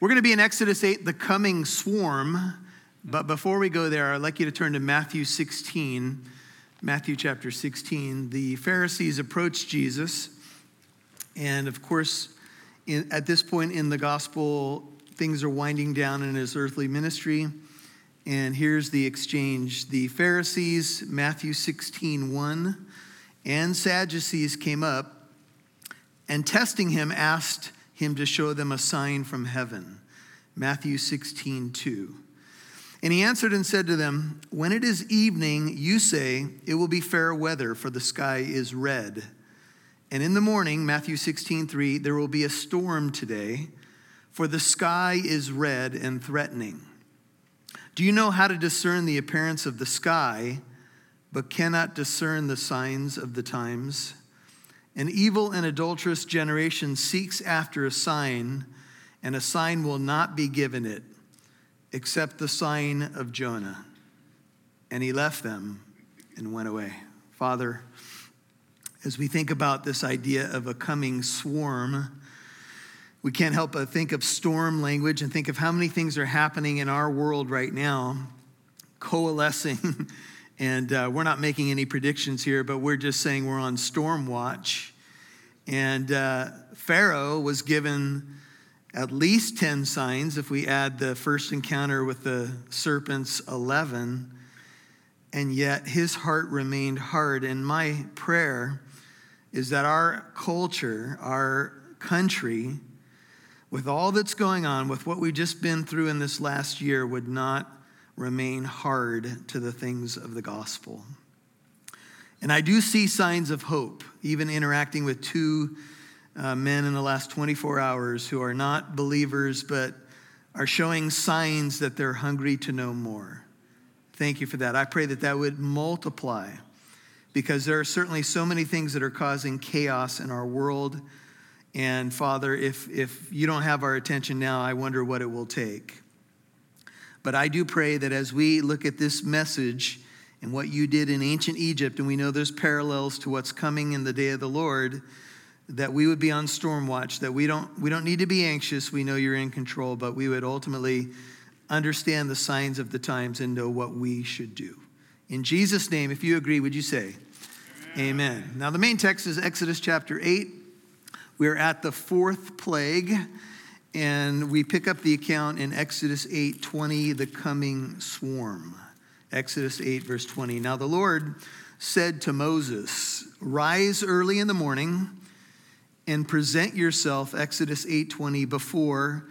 We're going to be in Exodus 8, the coming swarm. But before we go there, I'd like you to turn to Matthew 16. Matthew chapter 16. The Pharisees approached Jesus. And of course, in, at this point in the gospel, things are winding down in his earthly ministry. And here's the exchange. The Pharisees, Matthew 16, 1, and Sadducees came up and testing him asked him to show them a sign from heaven. Matthew 16, 2. And he answered and said to them, When it is evening, you say, It will be fair weather, for the sky is red. And in the morning, Matthew 16, 3, there will be a storm today, for the sky is red and threatening. Do you know how to discern the appearance of the sky, but cannot discern the signs of the times? An evil and adulterous generation seeks after a sign, and a sign will not be given it except the sign of Jonah. And he left them and went away. Father, as we think about this idea of a coming swarm, we can't help but think of storm language and think of how many things are happening in our world right now, coalescing And uh, we're not making any predictions here, but we're just saying we're on storm watch. And uh, Pharaoh was given at least 10 signs, if we add the first encounter with the serpents, 11. And yet his heart remained hard. And my prayer is that our culture, our country, with all that's going on, with what we've just been through in this last year, would not remain hard to the things of the gospel. And I do see signs of hope, even interacting with two uh, men in the last 24 hours who are not believers, but are showing signs that they're hungry to know more. Thank you for that. I pray that that would multiply because there are certainly so many things that are causing chaos in our world. And Father, if, if you don't have our attention now, I wonder what it will take. But I do pray that as we look at this message and what you did in ancient Egypt, and we know there's parallels to what's coming in the day of the Lord, that we would be on storm watch, that we don't, we don't need to be anxious. We know you're in control, but we would ultimately understand the signs of the times and know what we should do. In Jesus' name, if you agree, would you say, Amen. Amen. Now, the main text is Exodus chapter 8. We're at the fourth plague. And we pick up the account in Exodus 8 20, the coming swarm. Exodus 8, verse 20. Now the Lord said to Moses, Rise early in the morning and present yourself, Exodus 8 20, before.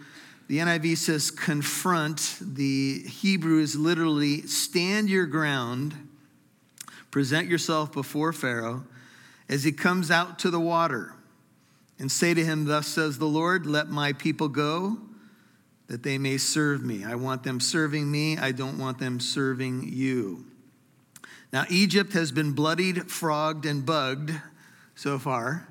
The NIV says confront. The Hebrew is literally stand your ground, present yourself before Pharaoh as he comes out to the water and say to him, Thus says the Lord, let my people go that they may serve me. I want them serving me, I don't want them serving you. Now, Egypt has been bloodied, frogged, and bugged so far.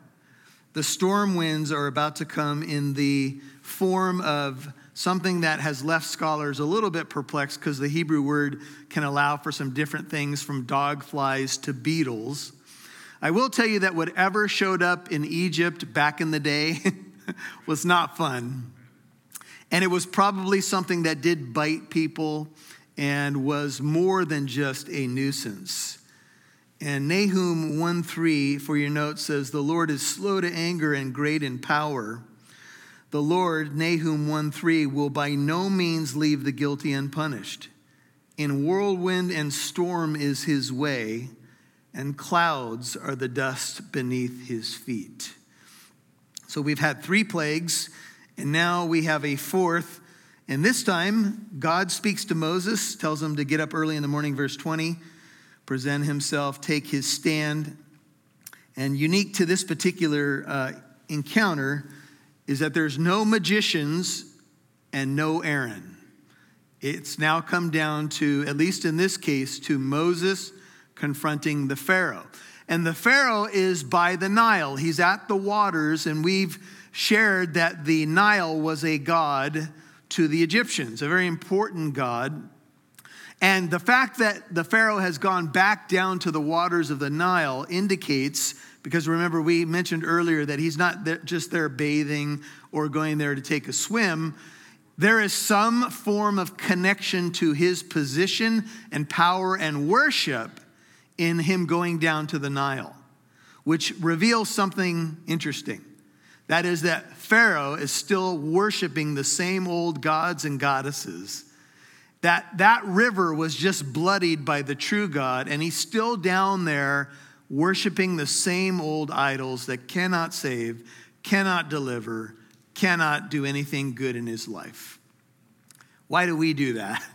The storm winds are about to come in the form of something that has left scholars a little bit perplexed because the Hebrew word can allow for some different things from dog flies to beetles. I will tell you that whatever showed up in Egypt back in the day was not fun. And it was probably something that did bite people and was more than just a nuisance. And Nahum 1 3, for your note, says, The Lord is slow to anger and great in power. The Lord, Nahum 1 3, will by no means leave the guilty unpunished. In whirlwind and storm is his way and clouds are the dust beneath his feet. So we've had three plagues, and now we have a fourth. And this time, God speaks to Moses, tells him to get up early in the morning, verse 20, present himself, take his stand. And unique to this particular uh, encounter is that there's no magicians and no Aaron. It's now come down to, at least in this case, to Moses confronting the Pharaoh. And the Pharaoh is by the Nile. He's at the waters, and we've shared that the Nile was a god to the Egyptians, a very important god. And the fact that the Pharaoh has gone back down to the waters of the Nile indicates, because remember, we mentioned earlier that he's not just there bathing or going there to take a swim. there is some form of connection to his position and power and worship in him going down to the Nile, which reveals something interesting. That is, that Pharaoh is still worshiping the same old gods and goddesses. That that river was just bloodied by the true God, and he's still down there worshiping the same old idols that cannot save, cannot deliver, cannot do anything good in his life. Why do we do that?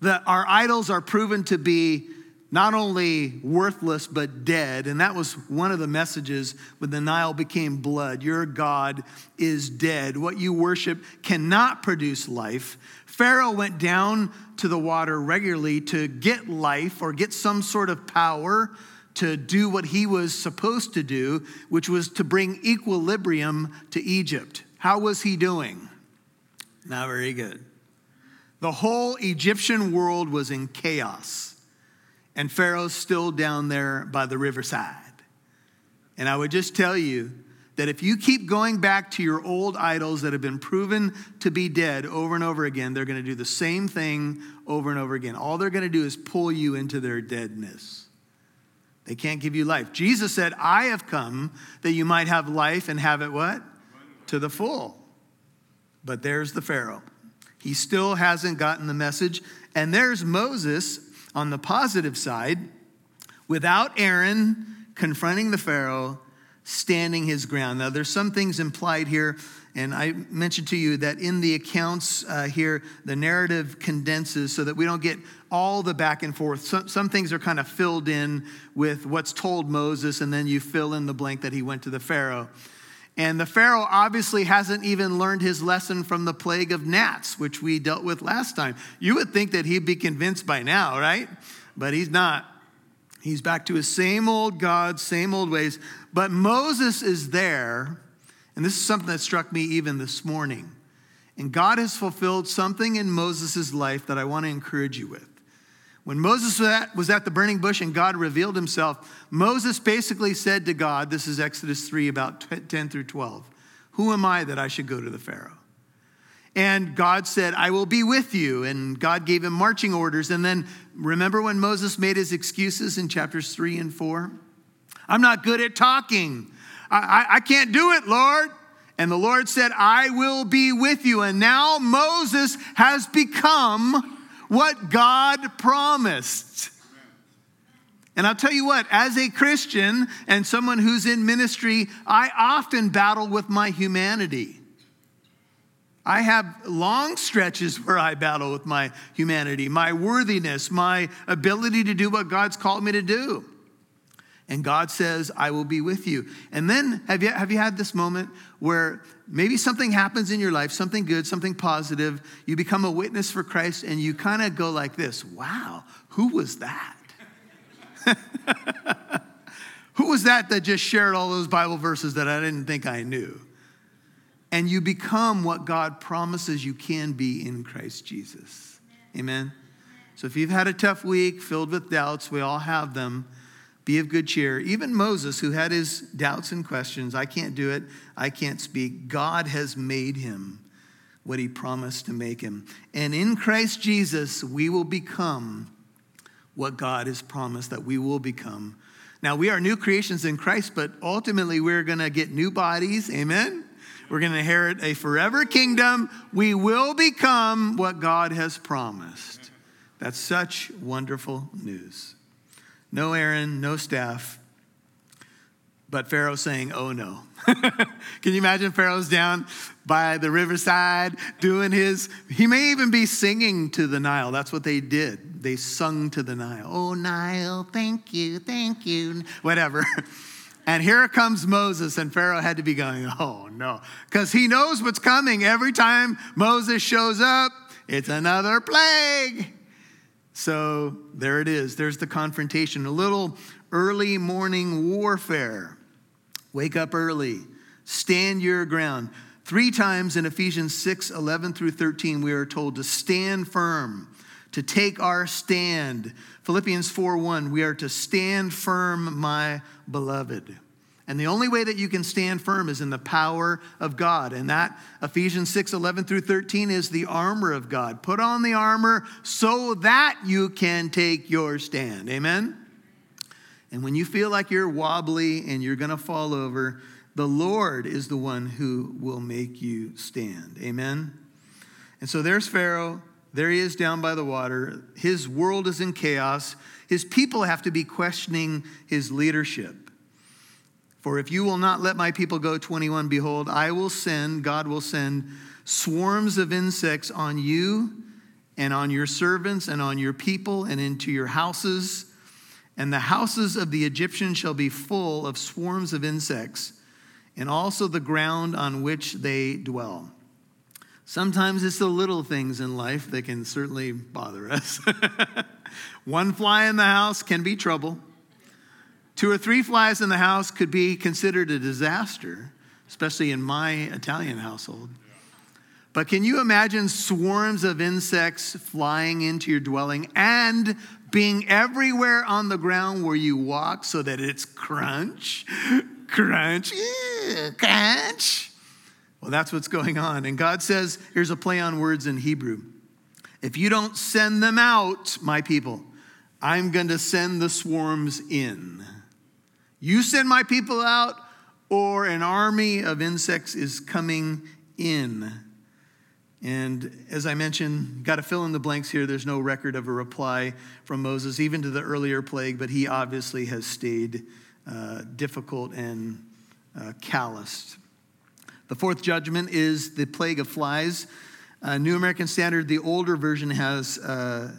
That our idols are proven to be not only worthless, but dead. And that was one of the messages when the Nile became blood. Your God is dead. What you worship cannot produce life. Pharaoh went down to the water regularly to get life or get some sort of power to do what he was supposed to do, which was to bring equilibrium to Egypt. How was he doing? Not very good. The whole Egyptian world was in chaos and Pharaoh's still down there by the riverside. And I would just tell you that if you keep going back to your old idols that have been proven to be dead over and over again, they're going to do the same thing over and over again. All they're going to do is pull you into their deadness. They can't give you life. Jesus said, I have come that you might have life and have it what? To the full. But there's the Pharaoh. He still hasn't gotten the message. And there's Moses on the positive side, without Aaron confronting the Pharaoh, standing his ground. Now, there's some things implied here, and I mentioned to you that in the accounts uh, here, the narrative condenses so that we don't get all the back and forth. Some, some things are kind of filled in with what's told Moses, and then you fill in the blank that he went to the Pharaoh. And the Pharaoh obviously hasn't even learned his lesson from the plague of gnats, which we dealt with last time. You would think that he'd be convinced by now, right? But he's not. He's back to his same old gods, same old ways. But Moses is there, and this is something that struck me even this morning. And God has fulfilled something in Moses' life that I want to encourage you with. When Moses was at the burning bush and God revealed himself, Moses basically said to God, this is Exodus 3, about 10 through 12, Who am I that I should go to the Pharaoh? And God said, I will be with you. And God gave him marching orders. And then remember when Moses made his excuses in chapters 3 and 4? I'm not good at talking. I, I, I can't do it, Lord. And the Lord said, I will be with you. And now Moses has become what God promised. And I'll tell you what, as a Christian and someone who's in ministry, I often battle with my humanity. I have long stretches where I battle with my humanity, my worthiness, my ability to do what God's called me to do. And God says, I will be with you. And then, have you, have you had this moment where maybe something happens in your life, something good, something positive, you become a witness for Christ, and you kind of go like this Wow, who was that? who was that that just shared all those Bible verses that I didn't think I knew? And you become what God promises you can be in Christ Jesus. Amen? So if you've had a tough week filled with doubts, we all have them be of good cheer. Even Moses, who had his doubts and questions, I can't do it, I can't speak. God has made him what he promised to make him. And in Christ Jesus, we will become what God has promised that we will become. Now, we are new creations in Christ, but ultimately we're going to get new bodies. Amen? We're going to inherit a forever kingdom. We will become what God has promised. That's such wonderful news. No Aaron, no staff. But Pharaoh saying, Oh no. Can you imagine Pharaoh's down by the riverside doing his, he may even be singing to the Nile. That's what they did. They sung to the Nile. Oh, Nile, thank you, thank you, whatever. And here comes Moses, and Pharaoh had to be going, Oh no, because he knows what's coming. Every time Moses shows up, it's another plague. So there it is. There's the confrontation. A little early morning warfare. Wake up early, stand your ground. Three times in Ephesians 6 11 through 13, we are told to stand firm, to take our stand. Philippians 4 1, we are to stand firm, my beloved. And the only way that you can stand firm is in the power of God. And that Ephesians 6 11 through 13 is the armor of God. Put on the armor so that you can take your stand. Amen? And when you feel like you're wobbly and you're going to fall over, the Lord is the one who will make you stand. Amen? And so there's Pharaoh. There he is down by the water. His world is in chaos. His people have to be questioning his leadership. For if you will not let my people go, 21, behold, I will send, God will send swarms of insects on you and on your servants and on your people and into your houses. And the houses of the Egyptians shall be full of swarms of insects, and also the ground on which they dwell. Sometimes it's the little things in life that can certainly bother us. One fly in the house can be trouble. Two or three flies in the house could be considered a disaster, especially in my Italian household. But can you imagine swarms of insects flying into your dwelling and being everywhere on the ground where you walk so that it's crunch, crunch, crunch? Well, that's what's going on. And God says, here's a play on words in Hebrew. If you don't send them out, my people, I'm going to send the swarms in. You send my people out, or an army of insects is coming in. And as I mentioned, got to fill in the blanks here. There's no record of a reply from Moses, even to the earlier plague, but he obviously has stayed uh, difficult and uh, calloused. The fourth judgment is the plague of flies. Uh, New American Standard, the older version, has uh,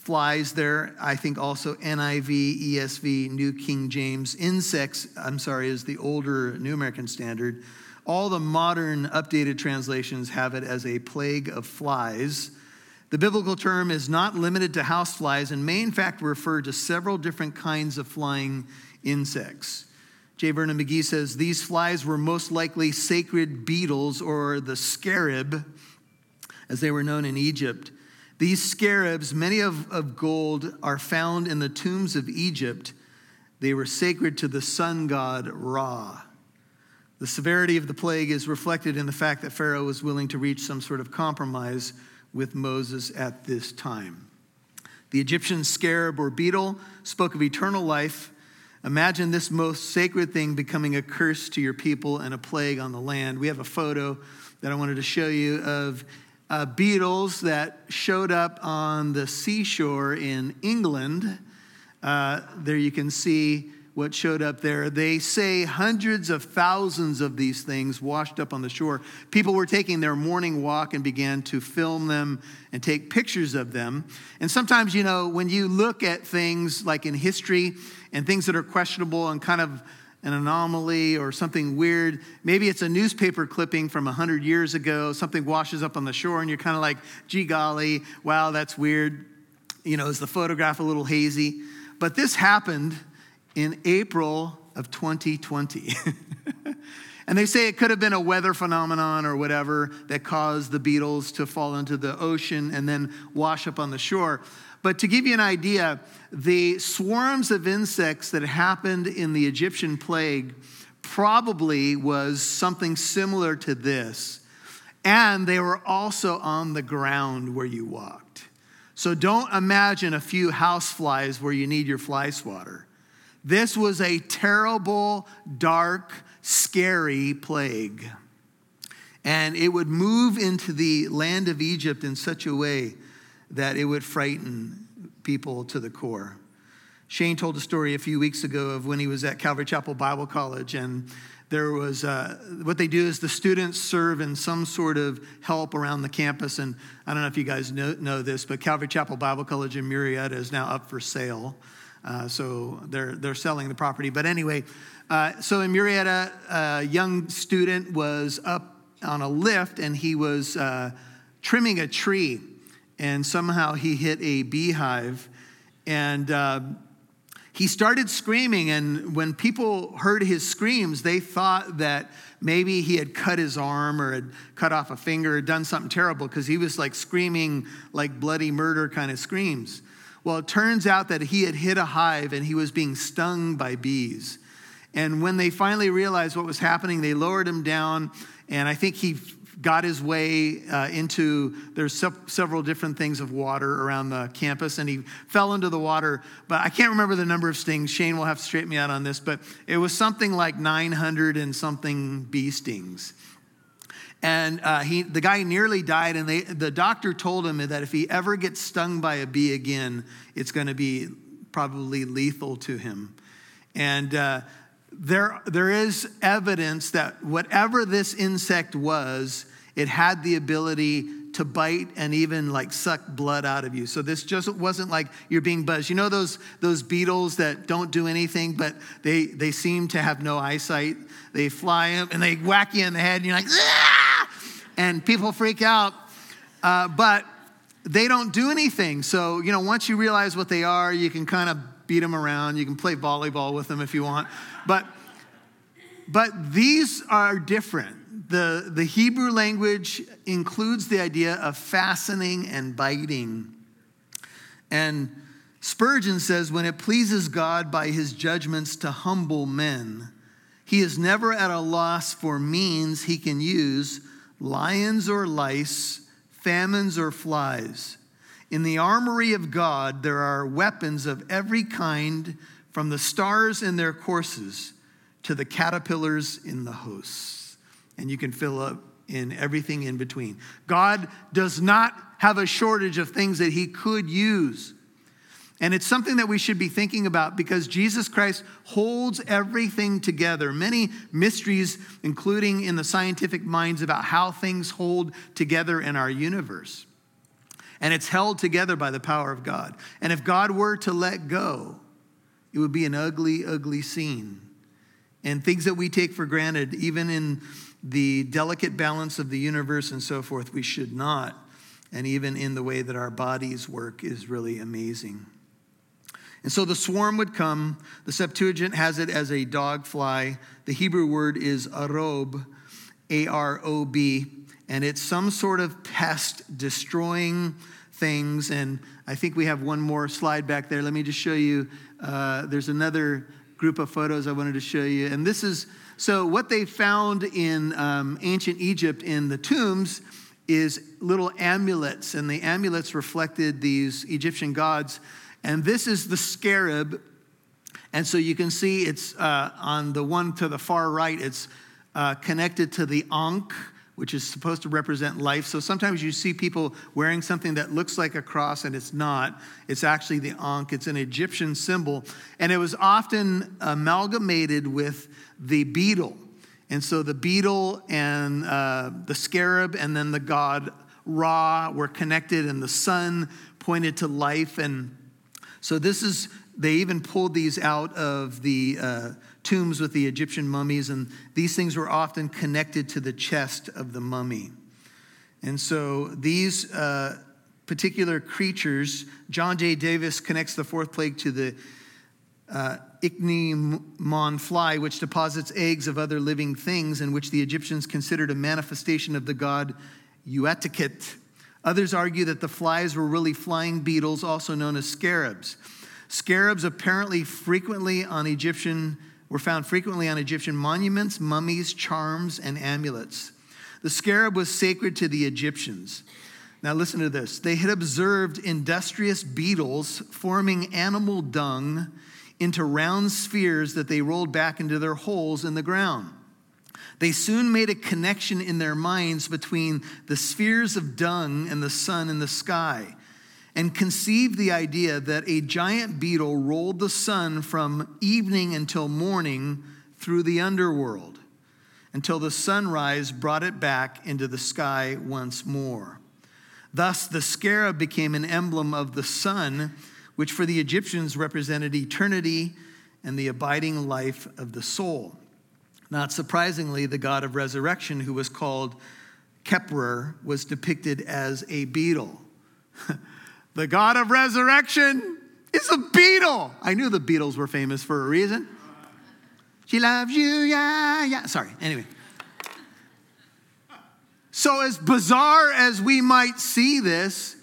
flies there. I think also NIV, ESV, New King James. Insects, I'm sorry, is the older New American Standard. All the modern updated translations have it as a plague of flies. The biblical term is not limited to house flies and may, in fact, refer to several different kinds of flying insects. J. Vernon McGee says these flies were most likely sacred beetles or the scarab, as they were known in Egypt. These scarabs, many of, of gold, are found in the tombs of Egypt. They were sacred to the sun god Ra. The severity of the plague is reflected in the fact that Pharaoh was willing to reach some sort of compromise with Moses at this time. The Egyptian scarab or beetle spoke of eternal life. Imagine this most sacred thing becoming a curse to your people and a plague on the land. We have a photo that I wanted to show you of uh, beetles that showed up on the seashore in England. Uh, there you can see what showed up there. They say hundreds of thousands of these things washed up on the shore. People were taking their morning walk and began to film them and take pictures of them. And sometimes, you know, when you look at things like in history and things that are questionable and kind of an anomaly or something weird. Maybe it's a newspaper clipping from 100 years ago. Something washes up on the shore, and you're kind of like, gee golly, wow, that's weird. You know, is the photograph a little hazy? But this happened in April of 2020. and they say it could have been a weather phenomenon or whatever that caused the beetles to fall into the ocean and then wash up on the shore. But to give you an idea, the swarms of insects that happened in the Egyptian plague probably was something similar to this. And they were also on the ground where you walked. So don't imagine a few house flies where you need your fly swatter. This was a terrible, dark, scary plague. And it would move into the land of Egypt in such a way that it would frighten people to the core. Shane told a story a few weeks ago of when he was at Calvary Chapel Bible College, and there was uh, what they do is the students serve in some sort of help around the campus. And I don't know if you guys know, know this, but Calvary Chapel Bible College in Murrieta is now up for sale. Uh, so they're, they're selling the property. But anyway, uh, so in Murrieta, a young student was up on a lift and he was uh, trimming a tree and somehow he hit a beehive. And uh, he started screaming. And when people heard his screams, they thought that maybe he had cut his arm or had cut off a finger or done something terrible because he was like screaming like bloody murder kind of screams. Well, it turns out that he had hit a hive and he was being stung by bees. And when they finally realized what was happening, they lowered him down. And I think he got his way uh, into there's se- several different things of water around the campus and he fell into the water but i can't remember the number of stings. Shane will have to straighten me out on this but it was something like 900 and something bee stings. And uh, he, the guy nearly died and they, the doctor told him that if he ever gets stung by a bee again it's going to be probably lethal to him. And uh, there, there is evidence that whatever this insect was, it had the ability to bite and even like suck blood out of you. So this just wasn't like you're being buzzed. You know those those beetles that don't do anything, but they they seem to have no eyesight. They fly up and they whack you in the head, and you're like, ah! and people freak out. Uh, but they don't do anything. So you know, once you realize what they are, you can kind of beat them around. You can play volleyball with them if you want. But, but these are different. The, the Hebrew language includes the idea of fastening and biting. And Spurgeon says, when it pleases God by his judgments to humble men, he is never at a loss for means he can use, lions or lice, famines or flies. In the armory of God, there are weapons of every kind from the stars in their courses to the caterpillars in the hosts. And you can fill up in everything in between. God does not have a shortage of things that He could use. And it's something that we should be thinking about because Jesus Christ holds everything together. Many mysteries, including in the scientific minds, about how things hold together in our universe. And it's held together by the power of God. And if God were to let go, it would be an ugly, ugly scene. And things that we take for granted, even in the delicate balance of the universe and so forth, we should not. And even in the way that our bodies work is really amazing. And so the swarm would come. The Septuagint has it as a dog fly. The Hebrew word is arob, A R O B, and it's some sort of pest destroying things. And I think we have one more slide back there. Let me just show you. Uh, there's another group of photos I wanted to show you. And this is so what they found in um, ancient Egypt in the tombs is little amulets, and the amulets reflected these Egyptian gods. And this is the scarab. And so you can see it's uh, on the one to the far right, it's uh, connected to the Ankh, which is supposed to represent life. So sometimes you see people wearing something that looks like a cross and it's not. It's actually the Ankh, it's an Egyptian symbol. And it was often amalgamated with the beetle. And so the beetle and uh, the scarab and then the god Ra were connected, and the sun pointed to life. And so this is, they even pulled these out of the. Uh, tombs with the Egyptian mummies, and these things were often connected to the chest of the mummy. And so these uh, particular creatures, John J. Davis connects the fourth plague to the uh, ichneumon fly, which deposits eggs of other living things, and which the Egyptians considered a manifestation of the god Uatchit. Others argue that the flies were really flying beetles, also known as scarabs. Scarabs apparently frequently on Egyptian were found frequently on Egyptian monuments, mummies, charms, and amulets. The scarab was sacred to the Egyptians. Now, listen to this. They had observed industrious beetles forming animal dung into round spheres that they rolled back into their holes in the ground. They soon made a connection in their minds between the spheres of dung and the sun in the sky and conceived the idea that a giant beetle rolled the sun from evening until morning through the underworld until the sunrise brought it back into the sky once more. Thus, the scarab became an emblem of the sun, which for the Egyptians represented eternity and the abiding life of the soul. Not surprisingly, the god of resurrection, who was called Kheprer, was depicted as a beetle. The God of resurrection is a beetle. I knew the Beatles were famous for a reason. She loves you, yeah, yeah. Sorry, anyway. So, as bizarre as we might see this,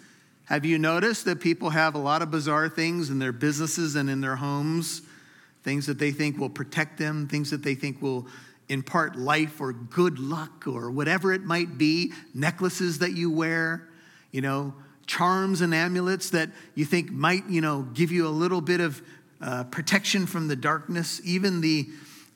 have you noticed that people have a lot of bizarre things in their businesses and in their homes? things that they think will protect them, things that they think will impart life or good luck or whatever it might be, necklaces that you wear, you know, charms and amulets that you think might, you know, give you a little bit of uh, protection from the darkness, even the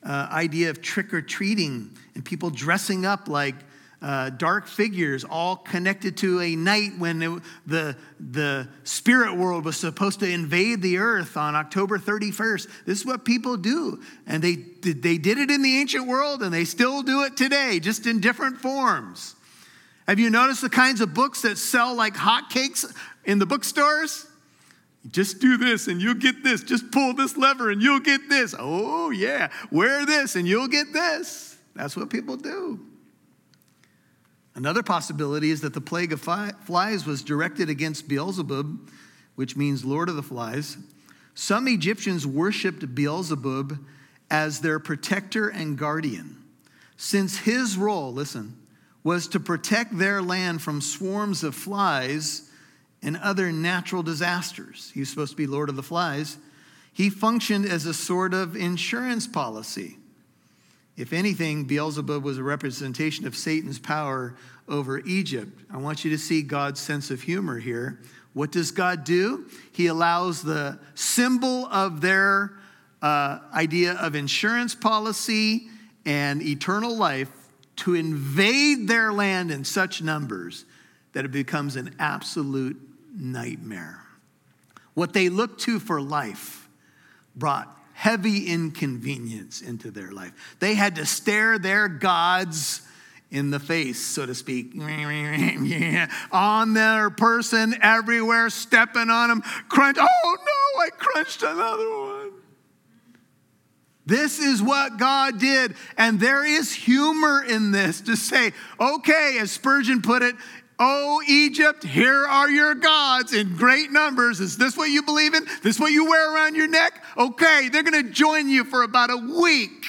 uh, idea of trick or treating and people dressing up like uh, dark figures, all connected to a night when it, the, the spirit world was supposed to invade the earth on October 31st. This is what people do. And they, they did it in the ancient world and they still do it today, just in different forms. Have you noticed the kinds of books that sell like hotcakes in the bookstores? Just do this and you'll get this. Just pull this lever and you'll get this. Oh, yeah. Wear this and you'll get this. That's what people do. Another possibility is that the plague of flies was directed against Beelzebub, which means Lord of the Flies. Some Egyptians worshiped Beelzebub as their protector and guardian, since his role, listen, was to protect their land from swarms of flies and other natural disasters. He was supposed to be Lord of the Flies. He functioned as a sort of insurance policy. If anything, Beelzebub was a representation of Satan's power over Egypt. I want you to see God's sense of humor here. What does God do? He allows the symbol of their uh, idea of insurance policy and eternal life to invade their land in such numbers that it becomes an absolute nightmare. What they looked to for life brought heavy inconvenience into their life. They had to stare their gods in the face, so to speak, on their person everywhere, stepping on them, crunch. Oh no, I crunched another one. This is what God did. And there is humor in this to say, okay, as Spurgeon put it, Oh, Egypt, here are your gods in great numbers. Is this what you believe in? This what you wear around your neck? Okay, they're going to join you for about a week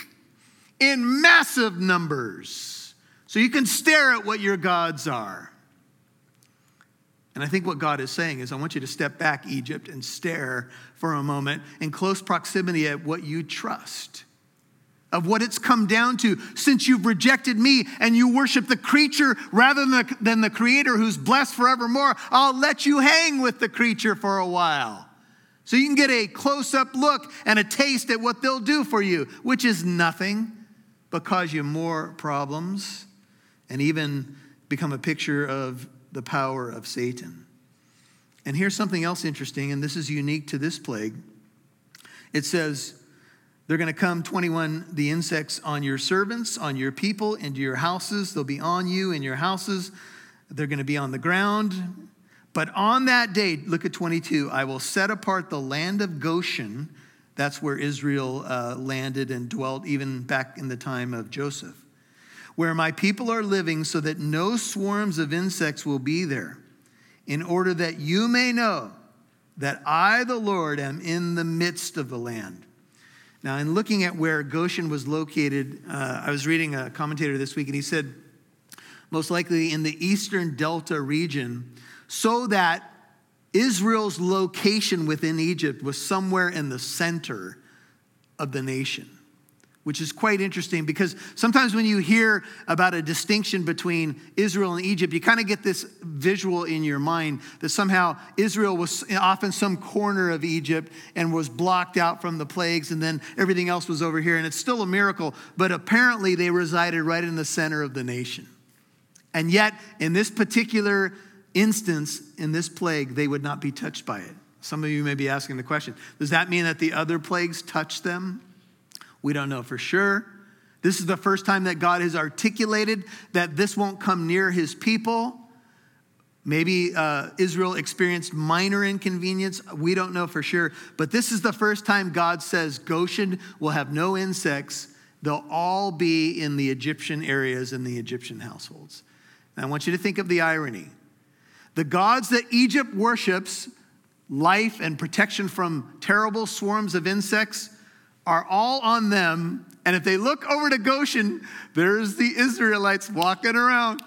in massive numbers. So you can stare at what your gods are. And I think what God is saying is, I want you to step back, Egypt, and stare for a moment in close proximity at what you trust of what it's come down to since you've rejected me and you worship the creature rather than the, than the creator who's blessed forevermore. I'll let you hang with the creature for a while. So you can get a close up look and a taste at what they'll do for you, which is nothing but cause you more problems and even become a picture of the power of Satan. And here's something else interesting, and this is unique to this plague. It says, they're going to come 21 the insects on your servants, on your people, into your houses. They'll be on you in your houses. They're going to be on the ground. But on that day, look at 22, I will set apart the land of Goshen. That's where Israel uh, landed and dwelt even back in the time of Joseph. Where my people are living, so that no swarms of insects will be there, in order that you may know that I, the Lord, am in the midst of the land. Now, in looking at where Goshen was located, uh, I was reading a commentator this week, and he said, most likely in the eastern delta region, so that Israel's location within Egypt was somewhere in the center of the nation which is quite interesting because sometimes when you hear about a distinction between Israel and Egypt, you kind of get this visual in your mind that somehow Israel was off in some corner of Egypt and was blocked out from the plagues, and then everything else was over here. And it's still a miracle, but apparently they resided right in the center of the nation. And yet, in this particular instance, in this plague, they would not be touched by it. Some of you may be asking the question Does that mean that the other plagues touched them? We don't know for sure. This is the first time that God has articulated that this won't come near his people. Maybe uh, Israel experienced minor inconvenience. We don't know for sure. But this is the first time God says Goshen will have no insects. They'll all be in the Egyptian areas in the Egyptian households. I want you to think of the irony. The gods that Egypt worships, life and protection from terrible swarms of insects, are all on them. And if they look over to Goshen, there's the Israelites walking around.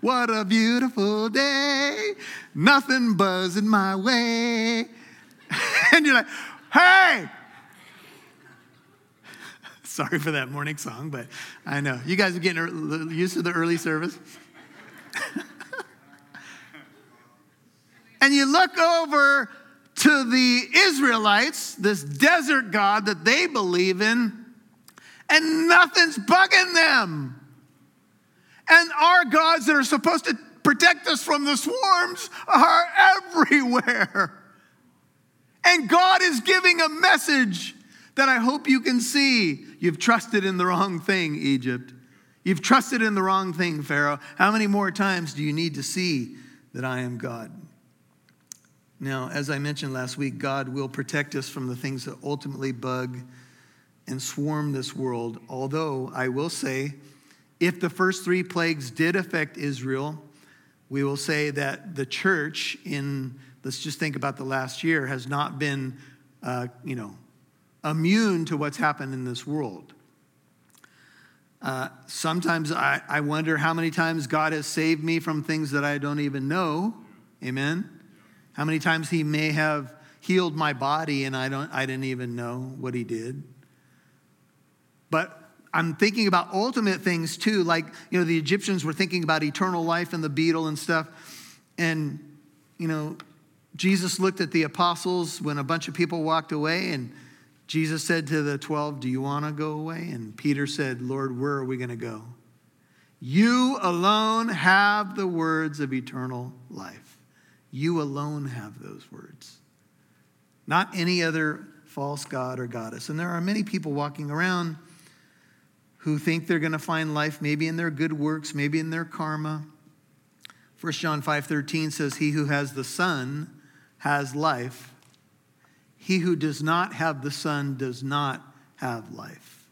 What a beautiful day. Nothing buzzing my way. and you're like, hey, Sorry for that morning song, but I know. You guys are getting er, used to the early service. and you look over to the Israelites, this desert God that they believe in, and nothing's bugging them. And our gods that are supposed to protect us from the swarms are everywhere. And God is giving a message that I hope you can see. You've trusted in the wrong thing, Egypt. You've trusted in the wrong thing, Pharaoh. How many more times do you need to see that I am God? Now, as I mentioned last week, God will protect us from the things that ultimately bug and swarm this world. Although I will say, if the first three plagues did affect Israel, we will say that the church in, let's just think about the last year, has not been, uh, you know, immune to what's happened in this world. Uh, sometimes I, I wonder how many times God has saved me from things that I don't even know. Amen. How many times He may have healed my body and I, don't, I didn't even know what He did. But I'm thinking about ultimate things too, like, you know, the Egyptians were thinking about eternal life and the beetle and stuff. And, you know, Jesus looked at the apostles when a bunch of people walked away, and Jesus said to the 12, Do you want to go away? And Peter said, Lord, where are we going to go? You alone have the words of eternal life. You alone have those words, not any other false god or goddess. And there are many people walking around who think they're going to find life maybe in their good works, maybe in their karma. 1 John 5:13 says he who has the son has life. He who does not have the son does not have life.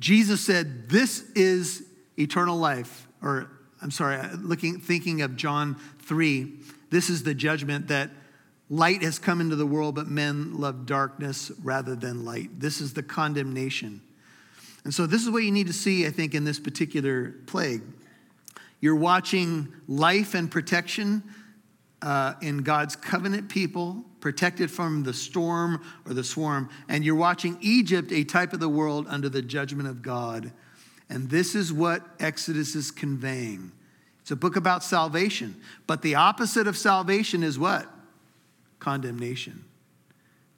Jesus said, "This is eternal life." Or I'm sorry, uh, looking thinking of John 3, this is the judgment that light has come into the world but men love darkness rather than light. This is the condemnation. And so, this is what you need to see, I think, in this particular plague. You're watching life and protection uh, in God's covenant people, protected from the storm or the swarm. And you're watching Egypt, a type of the world, under the judgment of God. And this is what Exodus is conveying. It's a book about salvation. But the opposite of salvation is what? Condemnation.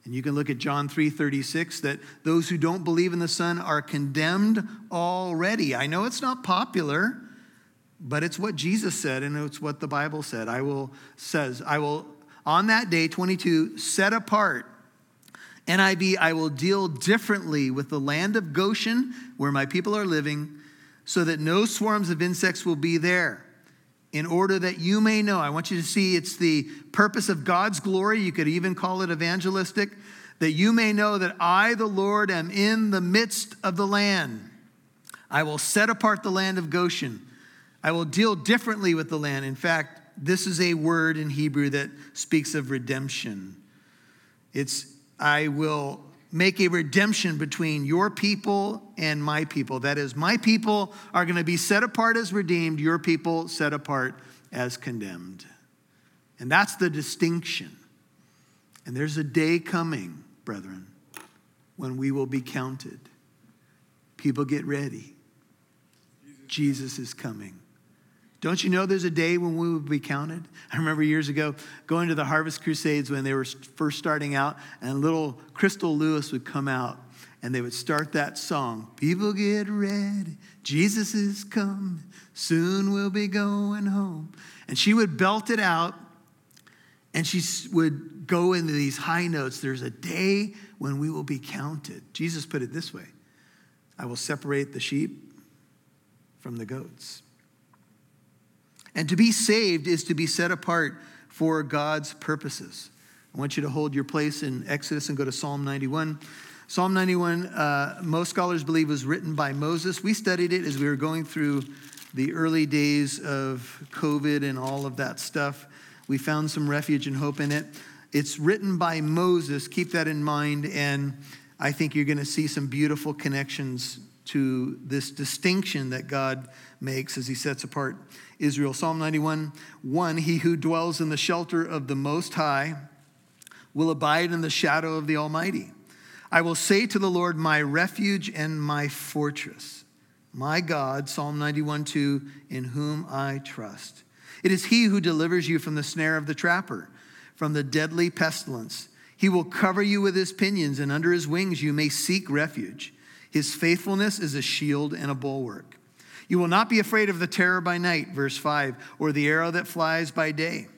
And you can look at John 3:36 that those who don't believe in the Son are condemned already. I know it's not popular, but it's what Jesus said and it's what the Bible said. I will says, I will on that day 22 set apart NIV I will deal differently with the land of Goshen where my people are living so that no swarms of insects will be there in order that you may know. I want you to see it's the purpose of God's glory. You could even call it evangelistic, that you may know that I, the Lord, am in the midst of the land. I will set apart the land of Goshen. I will deal differently with the land. In fact, this is a word in Hebrew that speaks of redemption. It's, I will make a redemption between your people and my people. That is, my people are going to be set apart as redeemed, your people set apart as condemned. And that's the distinction. And there's a day coming, brethren, when we will be counted. People get ready. Jesus is coming. Don't you know there's a day when we will be counted? I remember years ago going to the Harvest Crusades when they were first starting out, and little Crystal Lewis would come out and they would start that song People get ready, Jesus is coming, soon we'll be going home. And she would belt it out and she would go into these high notes. There's a day when we will be counted. Jesus put it this way I will separate the sheep from the goats. And to be saved is to be set apart for God's purposes. I want you to hold your place in Exodus and go to Psalm 91. Psalm 91, uh, most scholars believe, was written by Moses. We studied it as we were going through the early days of COVID and all of that stuff. We found some refuge and hope in it. It's written by Moses. Keep that in mind. And I think you're going to see some beautiful connections to this distinction that God makes as he sets apart Israel. Psalm 91 1 He who dwells in the shelter of the Most High will abide in the shadow of the Almighty. I will say to the Lord, my refuge and my fortress, my God, Psalm 91 2, in whom I trust. It is he who delivers you from the snare of the trapper, from the deadly pestilence. He will cover you with his pinions, and under his wings you may seek refuge. His faithfulness is a shield and a bulwark. You will not be afraid of the terror by night, verse 5, or the arrow that flies by day,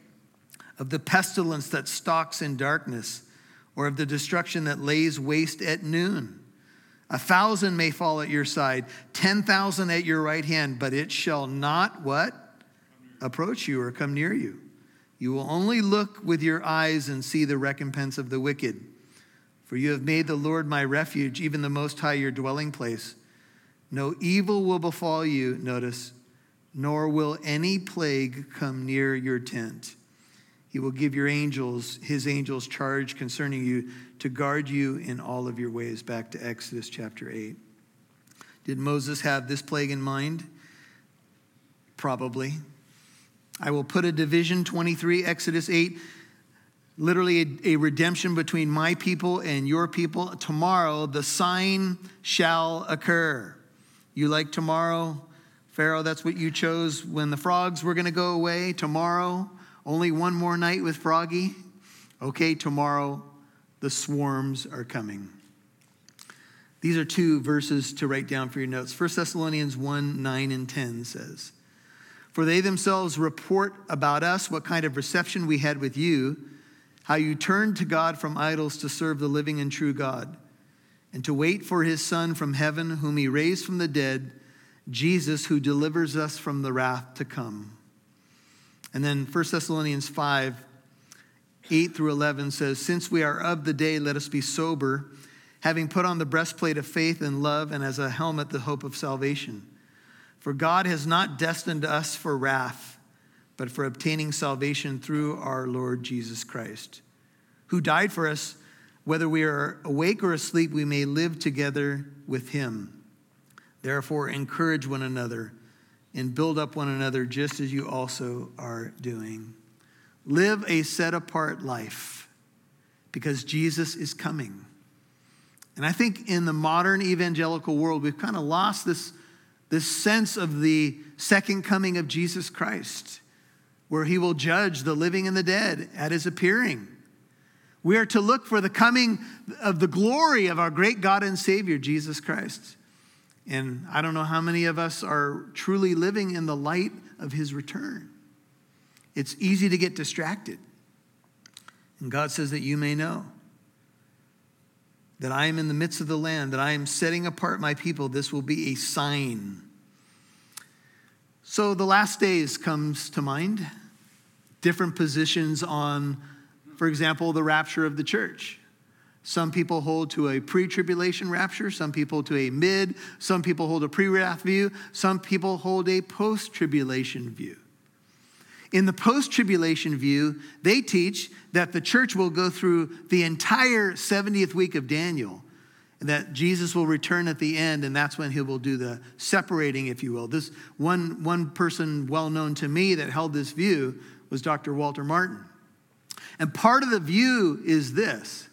of the pestilence that stalks in darkness or of the destruction that lays waste at noon. A thousand may fall at your side, 10,000 at your right hand, but it shall not what? Approach you or come near you. You will only look with your eyes and see the recompense of the wicked. For you have made the Lord my refuge, even the Most High your dwelling place. No evil will befall you, notice, nor will any plague come near your tent. He will give your angels, his angels, charge concerning you to guard you in all of your ways. Back to Exodus chapter 8. Did Moses have this plague in mind? Probably. I will put a division, 23, Exodus 8, literally a, a, redemption between my people and your people. Tomorrow, the sign shall occur. You like tomorrow? Pharaoh, that's what you chose when the frogs were going to go away. Tomorrow, only one more night with Froggy? Okay, tomorrow the swarms are coming. These are two verses to write down for your notes. 1 Thessalonians 1 9 and 10 says, For they themselves report about us what kind of reception we had with you, how you turned to God from idols to serve the living and true God, and to wait for his Son from heaven, whom he raised from the dead, Jesus, who delivers us from the wrath to come. And then 1 Thessalonians 5 8 through 11 says, Since we are of the day, let us be sober, having put on the breastplate of faith and love, and as a helmet, the hope of salvation. For God has not destined us for wrath, but for obtaining salvation through our Lord Jesus Christ, who died for us, whether we are awake or asleep, we may live together with him. Therefore, encourage one another and build up one another just as you also are doing. Live a set apart life because Jesus is coming. And I think in the modern evangelical world, we've kind of lost this, this sense of the second coming of Jesus Christ, where he will judge the living and the dead at his appearing. We are to look for the coming of the glory of our great God and Savior, Jesus Christ. And I don't know how many of us are truly living in the light of his return. It's easy to get distracted. And God says that you may know that I am in the midst of the land, that I am setting apart my people. This will be a sign. So the last days comes to mind. Different positions on, for example, the rapture of the church. Some people hold to a pre tribulation rapture, some people to a mid, some people hold a pre wrath view, some people hold a post tribulation view. In the post tribulation view, they teach that the church will go through the entire 70th week of Daniel, and that Jesus will return at the end, and that's when he will do the separating, if you will. This one, one person well known to me that held this view was Dr. Walter Martin. And part of the view is this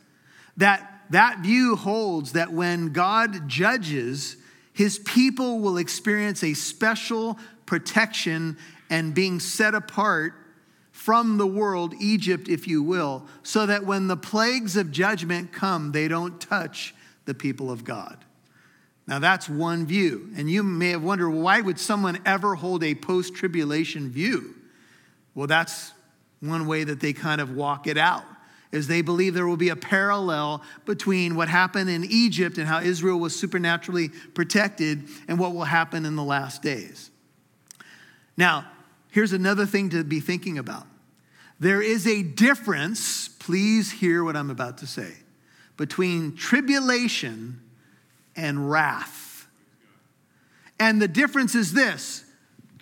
that that view holds that when God judges, his people will experience a special protection and being set apart from the world, Egypt, if you will, so that when the plagues of judgment come, they don't touch the people of God. Now, that's one view. And you may have wondered why would someone ever hold a post tribulation view? Well, that's one way that they kind of walk it out is they believe there will be a parallel between what happened in Egypt and how Israel was supernaturally protected and what will happen in the last days. Now, here's another thing to be thinking about. There is a difference, please hear what I'm about to say, between tribulation and wrath. And the difference is this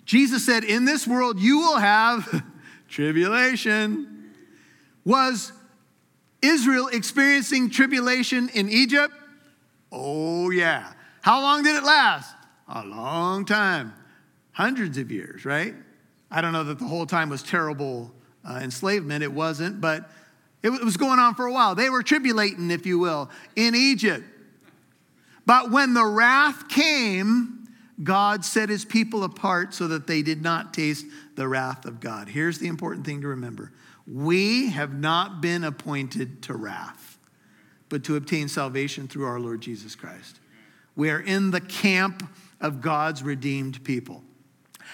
Jesus said, In this world you will have tribulation. Was Israel experiencing tribulation in Egypt? Oh, yeah. How long did it last? A long time. Hundreds of years, right? I don't know that the whole time was terrible uh, enslavement. It wasn't, but It was going on for a while. They were tribulating, if you will, in Egypt. But when the wrath came, God set his people apart so that they did not taste the wrath of God. Here's the important thing to remember we have not been appointed to wrath, but to obtain salvation through our Lord Jesus Christ. We are in the camp of God's redeemed people.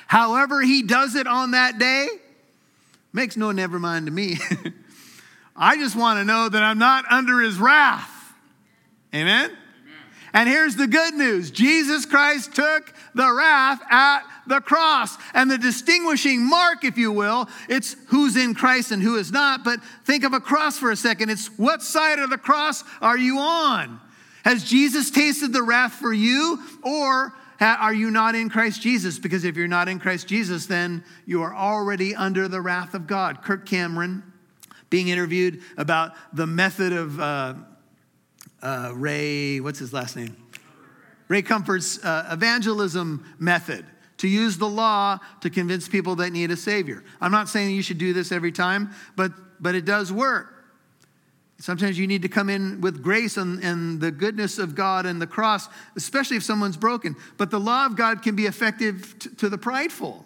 However, he does it on that day makes no never mind to me. I just want to know that I'm not under his wrath. Amen? And here's the good news Jesus Christ took the wrath at the cross. And the distinguishing mark, if you will, it's who's in Christ and who is not. But think of a cross for a second. It's what side of the cross are you on? Has Jesus tasted the wrath for you, or are you not in Christ Jesus? Because if you're not in Christ Jesus, then you are already under the wrath of God. Kirk Cameron being interviewed about the method of uh, uh, Ray, what's his last name? Ray Comfort's uh, evangelism method to use the law to convince people that need a Savior. I'm not saying you should do this every time, but, but it does work. Sometimes you need to come in with grace and, and the goodness of God and the cross, especially if someone's broken. But the law of God can be effective t- to the prideful.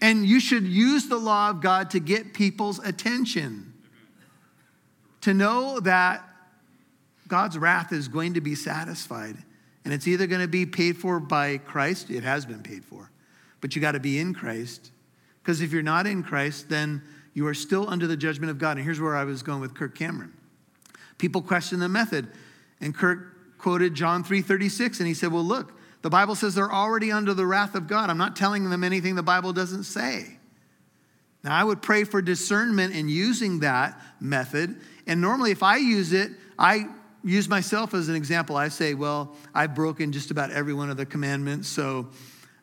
And you should use the law of God to get people's attention. To know that God's wrath is going to be satisfied. And it's either going to be paid for by Christ, it has been paid for, but you got to be in Christ. Because if you're not in Christ, then you are still under the judgment of God. And here's where I was going with Kirk Cameron. People question the method. And Kirk quoted John 3:36 and he said, "Well, look, the Bible says they're already under the wrath of God. I'm not telling them anything the Bible doesn't say." Now, I would pray for discernment in using that method. And normally if I use it, I use myself as an example. I say, "Well, I've broken just about every one of the commandments, so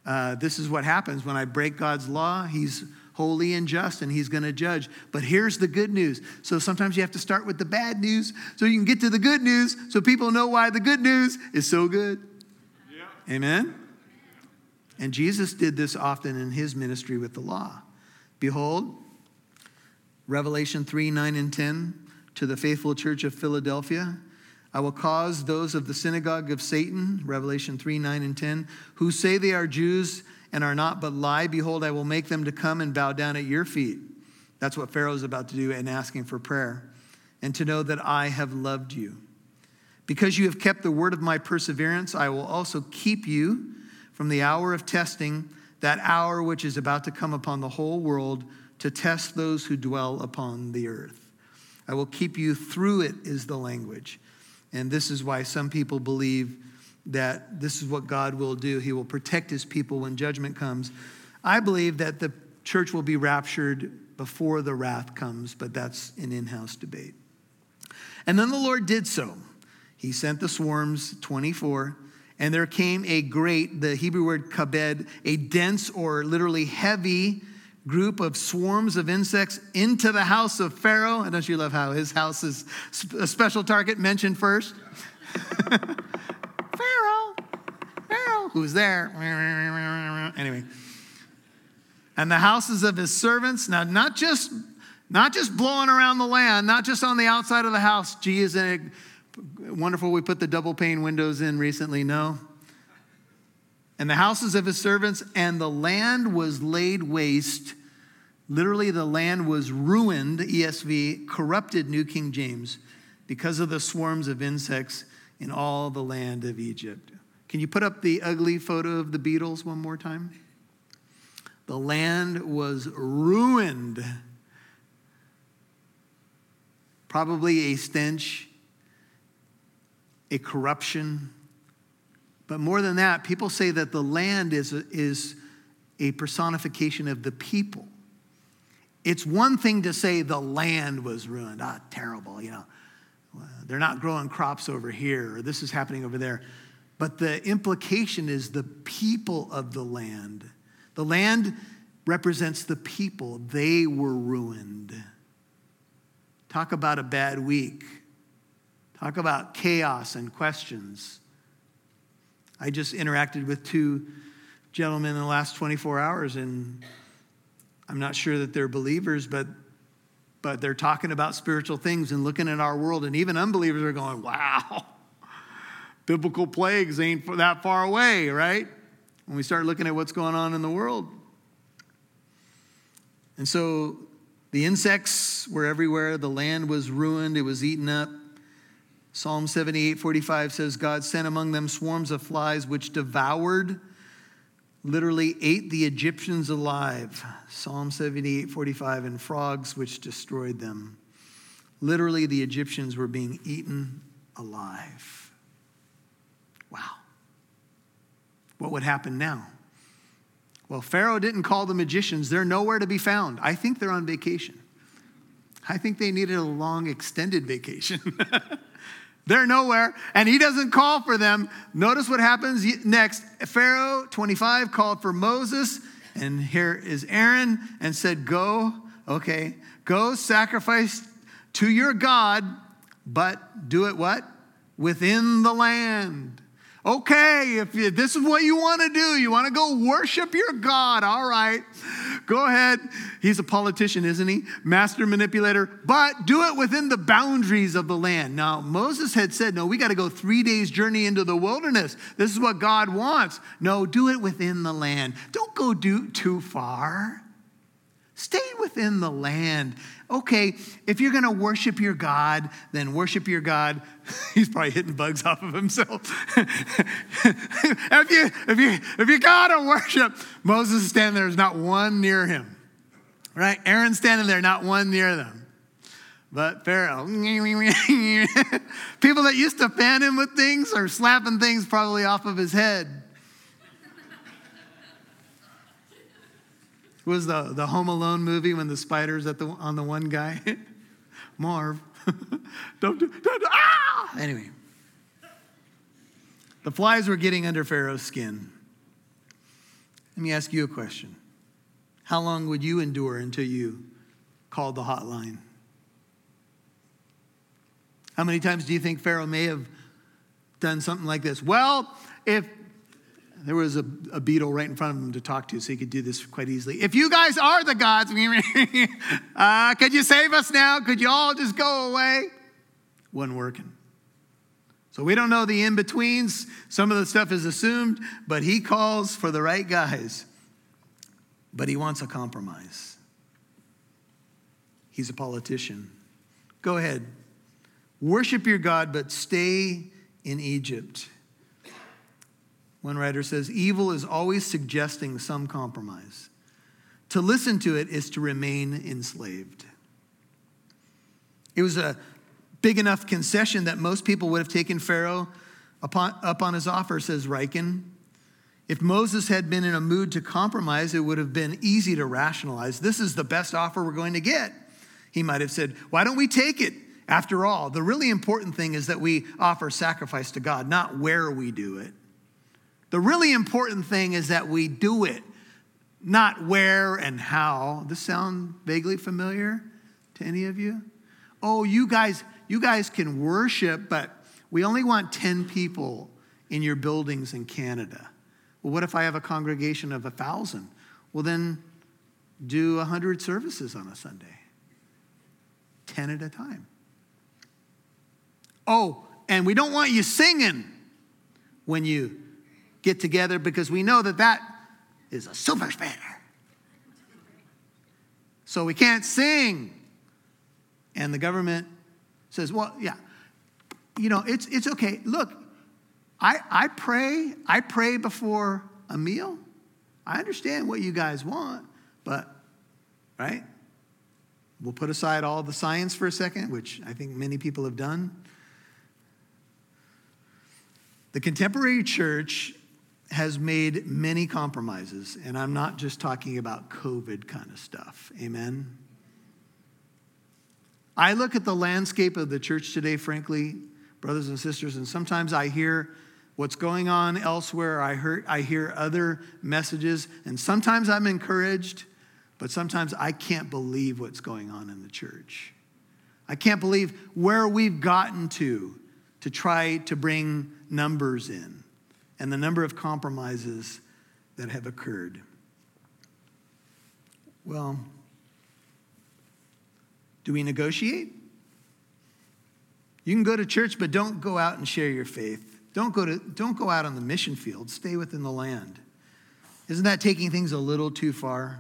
uh, this is what happens when I break God's law. He's holy and just, and he's going to judge. But here's the good news. So sometimes you have to start with the bad news so you can get to the good news so people know why the good news is so good. Yeah. Amen? And Jesus did this often in his ministry with the law. Behold, Revelation 3 9 and 10 to the faithful church of Philadelphia. I will cause those of the synagogue of Satan, Revelation 3 9 and 10, who say they are Jews and are not but lie, behold, I will make them to come and bow down at your feet. That's what Pharaoh's about to do and asking for prayer. And to know that I have loved you. Because you have kept the word of my perseverance, I will also keep you from the hour of testing, that hour which is about to come upon the whole world to test those who dwell upon the earth. I will keep you through it, is the language. And this is why some people believe that this is what God will do. He will protect his people when judgment comes. I believe that the church will be raptured before the wrath comes, but that's an in house debate. And then the Lord did so. He sent the swarms, 24, and there came a great, the Hebrew word kabed, a dense or literally heavy group of swarms of insects into the house of Pharaoh. And don't you love how his house is a special target mentioned first? Pharaoh, Pharaoh, who's there. Anyway. And the houses of his servants, now not just not just blowing around the land, not just on the outside of the house. Gee, isn't it wonderful we put the double pane windows in recently? No. And the houses of his servants, and the land was laid waste. Literally, the land was ruined, ESV, corrupted, New King James, because of the swarms of insects in all the land of Egypt. Can you put up the ugly photo of the beetles one more time? The land was ruined. Probably a stench, a corruption. But more than that, people say that the land is a, is a personification of the people. It's one thing to say the land was ruined. Ah, terrible, you know. They're not growing crops over here, or this is happening over there. But the implication is the people of the land. The land represents the people, they were ruined. Talk about a bad week. Talk about chaos and questions. I just interacted with two gentlemen in the last 24 hours, and I'm not sure that they're believers, but but they're talking about spiritual things and looking at our world, and even unbelievers are going, wow, biblical plagues ain't that far away, right? When we start looking at what's going on in the world. And so the insects were everywhere, the land was ruined, it was eaten up. Psalm 78 45 says, God sent among them swarms of flies which devoured, literally ate the Egyptians alive. Psalm 78 45, and frogs which destroyed them. Literally, the Egyptians were being eaten alive. Wow. What would happen now? Well, Pharaoh didn't call the magicians. They're nowhere to be found. I think they're on vacation. I think they needed a long, extended vacation. they're nowhere, and he doesn't call for them. Notice what happens next. Pharaoh, 25, called for Moses, and here is Aaron, and said, Go, okay, go sacrifice to your God, but do it what? Within the land. Okay, if you, this is what you want to do, you want to go worship your God, all right, go ahead. He's a politician, isn't he? Master manipulator, but do it within the boundaries of the land. Now, Moses had said, no, we got to go three days' journey into the wilderness. This is what God wants. No, do it within the land. Don't go do too far. Stay within the land. Okay, if you're going to worship your God, then worship your God. He's probably hitting bugs off of himself. if you if you if you got to worship, Moses is standing there. There's not one near him. Right? Aaron's standing there, not one near them. But Pharaoh, people that used to fan him with things are slapping things probably off of his head. Was the, the Home Alone movie when the spider's at the, on the one guy? Marv. don't, do, don't do, ah! Anyway, the flies were getting under Pharaoh's skin. Let me ask you a question. How long would you endure until you called the hotline? How many times do you think Pharaoh may have done something like this? Well, if there was a, a, beetle right in front of him to talk to, so he could do this quite easily. If you guys are the gods, uh, could you save us now? Could you all just go away? Wasn't working. So we don't know the in betweens. Some of the stuff is assumed, but he calls for the right guys. But he wants a compromise. He's a politician. Go ahead. Worship your God, but stay in Egypt. One writer says, Evil is always suggesting some compromise. To listen to it is to remain enslaved. It was a big enough concession that most people would have taken Pharaoh upon, up on his offer, says Ryken. If Moses had been in a mood to compromise, it would have been easy to rationalize. This is the best offer we're going to get. He might have said, Why don't we take it? After all, the really important thing is that we offer sacrifice to God, not where we do it. The really important thing is that we do it, not where and how. This sound vaguely familiar to any of you? Oh, you guys, you guys can worship, but we only want 10 people in your buildings in Canada. Well, what if I have a congregation of a thousand? Well, then do 100 services on a Sunday, 10 at a time. Oh, and we don't want you singing when you get together because we know that that is a super spreader. So we can't sing. And the government says, well, yeah, you know, it's, it's okay. Look, I, I pray, I pray before a meal. I understand what you guys want, but, right? We'll put aside all the science for a second, which I think many people have done. The contemporary church has made many compromises, and I'm not just talking about COVID kind of stuff. Amen? I look at the landscape of the church today, frankly, brothers and sisters, and sometimes I hear what's going on elsewhere. I hear, I hear other messages, and sometimes I'm encouraged, but sometimes I can't believe what's going on in the church. I can't believe where we've gotten to to try to bring numbers in and the number of compromises that have occurred. Well, Do we negotiate? You can go to church, but don't go out and share your faith. Don't go, to, don't go out on the mission field. Stay within the land. Isn't that taking things a little too far?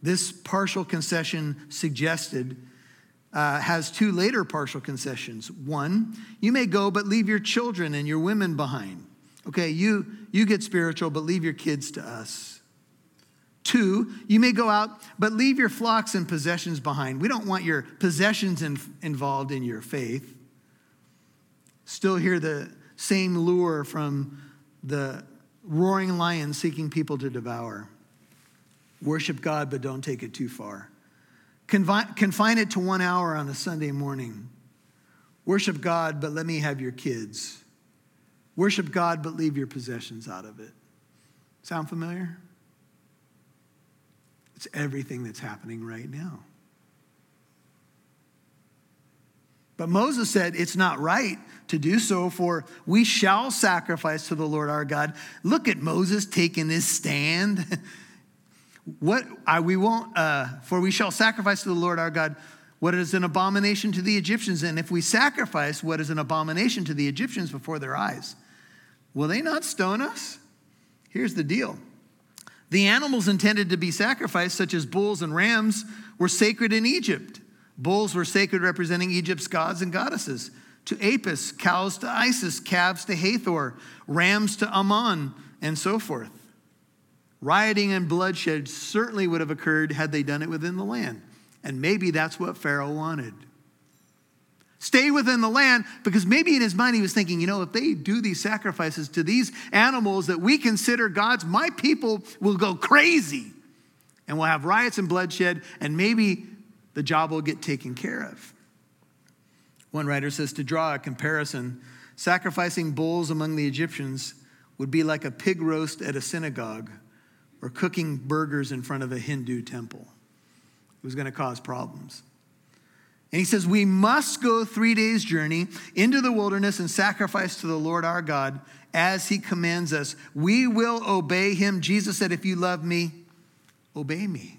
This partial concession suggested uh, has two later partial concessions. One, you may go, but leave your children and your women behind. Okay, you, you get spiritual, but leave your kids to us. Two, you may go out, but leave your flocks and possessions behind. We don't want your possessions in, involved in your faith. Still hear the same lure from the roaring lion seeking people to devour. Worship God, but don't take it too far. Confine, confine it to one hour on a Sunday morning. Worship God, but let me have your kids. Worship God, but leave your possessions out of it. Sound familiar? It's everything that's happening right now. But Moses said it's not right to do so, for we shall sacrifice to the Lord our God. Look at Moses taking his stand. what I, we won't, uh, for we shall sacrifice to the Lord our God what is an abomination to the Egyptians. And if we sacrifice what is an abomination to the Egyptians before their eyes, will they not stone us? Here's the deal the animals intended to be sacrificed, such as bulls and rams, were sacred in Egypt. Bulls were sacred, representing Egypt's gods and goddesses. To Apis, cows to Isis, calves to Hathor, rams to Ammon, and so forth. Rioting and bloodshed certainly would have occurred had they done it within the land. And maybe that's what Pharaoh wanted. Stay within the land because maybe in his mind he was thinking, you know, if they do these sacrifices to these animals that we consider gods, my people will go crazy and we'll have riots and bloodshed, and maybe the job will get taken care of. One writer says to draw a comparison, sacrificing bulls among the Egyptians would be like a pig roast at a synagogue or cooking burgers in front of a Hindu temple. It was going to cause problems. And he says, We must go three days' journey into the wilderness and sacrifice to the Lord our God as he commands us. We will obey him. Jesus said, If you love me, obey me.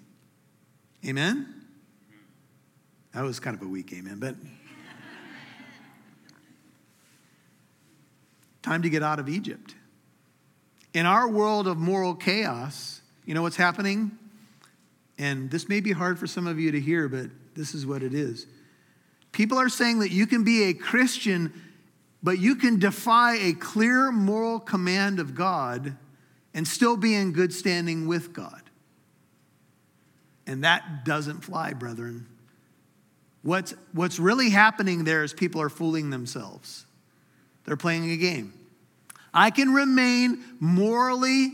Amen? That was kind of a weak amen, but time to get out of Egypt. In our world of moral chaos, you know what's happening? And this may be hard for some of you to hear, but this is what it is. People are saying that you can be a Christian, but you can defy a clear moral command of God and still be in good standing with God. And that doesn't fly, brethren. What's, what's really happening there is people are fooling themselves. They're playing a game. I can remain morally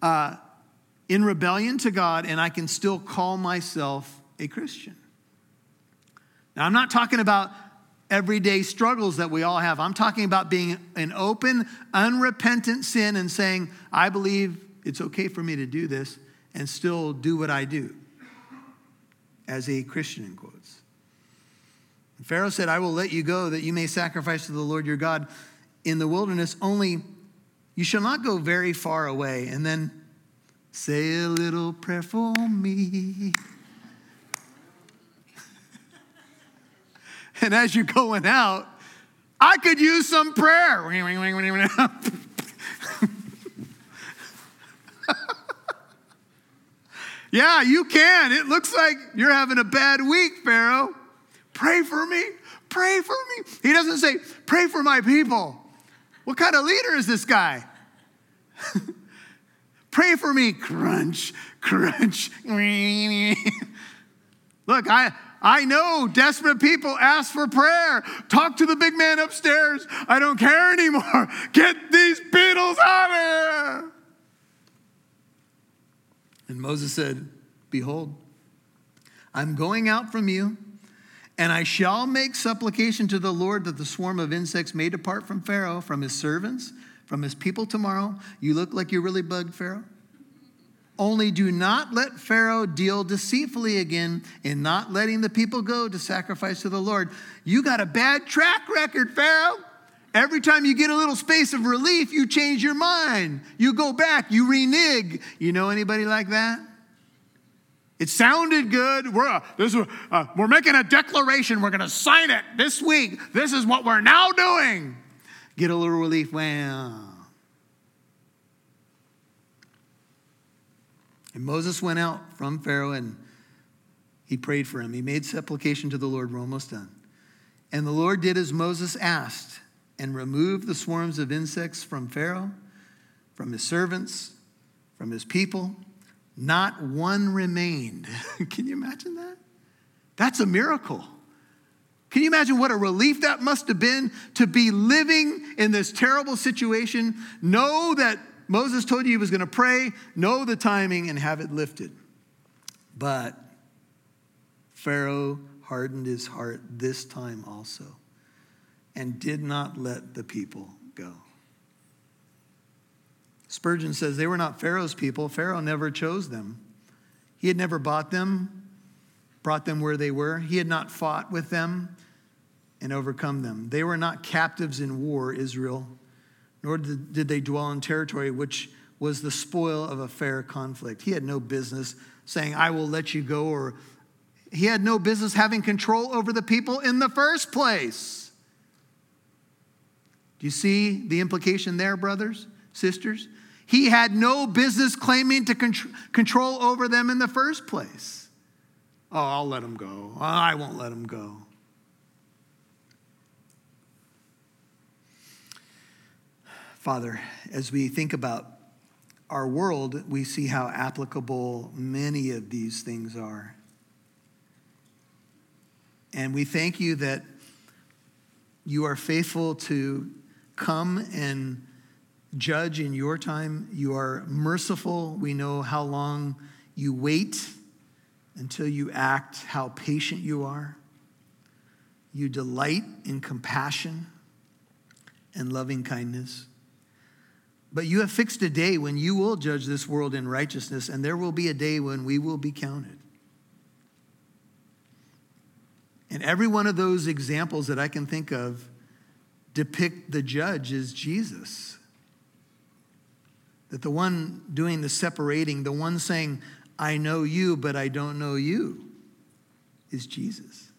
uh, in rebellion to God, and I can still call myself a Christian. Now, I'm not talking about everyday struggles that we all have. I'm talking about being an open, unrepentant sin and saying, I believe it's okay for me to do this and still do what I do as a Christian, in quotes. And Pharaoh said, I will let you go that you may sacrifice to the Lord your God in the wilderness, only you shall not go very far away. And then say a little prayer for me. And as you're going out, I could use some prayer. yeah, you can. It looks like you're having a bad week, Pharaoh. Pray for me. Pray for me. He doesn't say, pray for my people. What kind of leader is this guy? pray for me. Crunch, crunch. Look, I, I know desperate people ask for prayer. Talk to the big man upstairs. I don't care anymore. Get these beetles out of here. And Moses said, Behold, I'm going out from you, and I shall make supplication to the Lord that the swarm of insects may depart from Pharaoh, from his servants, from his people tomorrow. You look like you're really bugged, Pharaoh. Only do not let Pharaoh deal deceitfully again in not letting the people go to sacrifice to the Lord. You got a bad track record, Pharaoh. Every time you get a little space of relief, you change your mind. You go back, you renege. You know anybody like that? It sounded good. We're, uh, this, uh, we're making a declaration. We're going to sign it this week. This is what we're now doing. Get a little relief. Well, and Moses went out from Pharaoh and he prayed for him. He made supplication to the Lord. We're almost done. And the Lord did as Moses asked and removed the swarms of insects from Pharaoh, from his servants, from his people not one remained. Can you imagine that? That's a miracle. Can you imagine what a relief that must have been to be living in this terrible situation? Know that Moses told you he was going to pray, know the timing, and have it lifted. But Pharaoh hardened his heart this time also and did not let the people go. Spurgeon says they were not Pharaoh's people. Pharaoh never chose them. He had never bought them, brought them where they were. He had not fought with them and overcome them. They were not captives in war, Israel, nor did they dwell in territory which was the spoil of a fair conflict. He had no business saying, I will let you go, or he had no business having control over the people in the first place. Do you see the implication there, brothers, sisters? He had no business claiming to control over them in the first place. Oh, I'll let him go. I won't let him go. Father, as we think about our world, we see how applicable many of these things are. And we thank you that you are faithful to come and judge in your time. You are merciful. We know how long you wait until you act, how patient you are. You delight in compassion and loving kindness. But you have fixed a day when you will judge this world in righteousness, and there will be a day when we will be counted. And every one of those examples that I can think of depict the judge as Jesus. That the one doing the separating, the one saying, I know you, but I don't know you, is Jesus.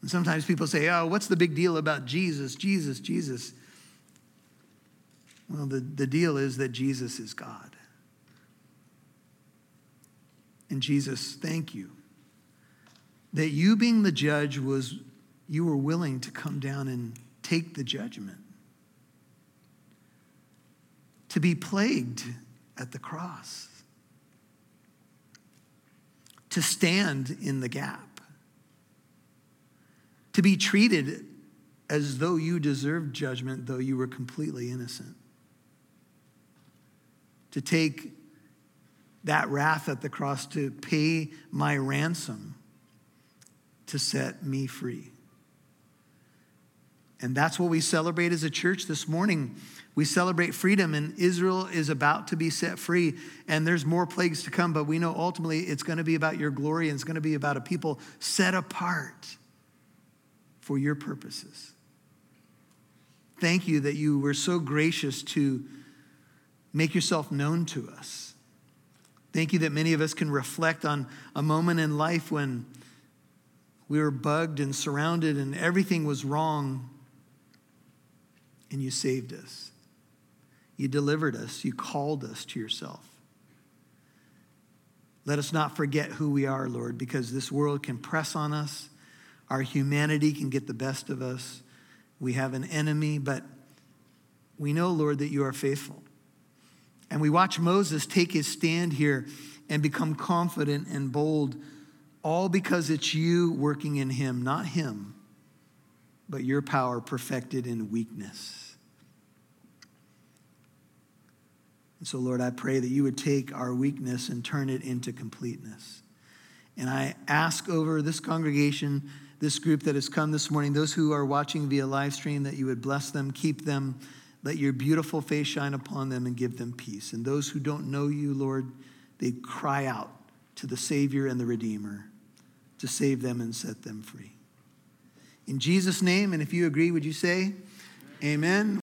And sometimes people say, Oh, what's the big deal about Jesus, Jesus, Jesus? Well, the, the deal is that Jesus is God. And Jesus, thank you. That you being the judge was, you were willing to come down and take the judgment to be plagued at the cross, to stand in the gap, to be treated as though you deserved judgment, though you were completely innocent, to take that wrath at the cross to pay my ransom to set me free. And that's what we celebrate as a church this morning. We celebrate freedom, and Israel is about to be set free, and there's more plagues to come, but we know ultimately it's going to be about your glory and it's going to be about a people set apart for your purposes. Thank you that you were so gracious to make yourself known to us. Thank you that many of us can reflect on a moment in life when we were bugged and surrounded and everything was wrong, and you saved us. You delivered us. You called us to yourself. Let us not forget who we are, Lord, because this world can press on us. Our humanity can get the best of us. We have an enemy, but we know, Lord, that you are faithful. And we watch Moses take his stand here and become confident and bold, all because it's you working in him, not him, but your power perfected in weakness. And so, Lord, I pray that you would take our weakness and turn it into completeness. And I ask over this congregation, this group that has come this morning, those who are watching via live stream, that you would bless them, keep them, let your beautiful face shine upon them, and give them peace. And those who don't know you, Lord, they cry out to the Savior and the Redeemer to save them and set them free. In Jesus' name, and if you agree, would you say, Amen? Amen.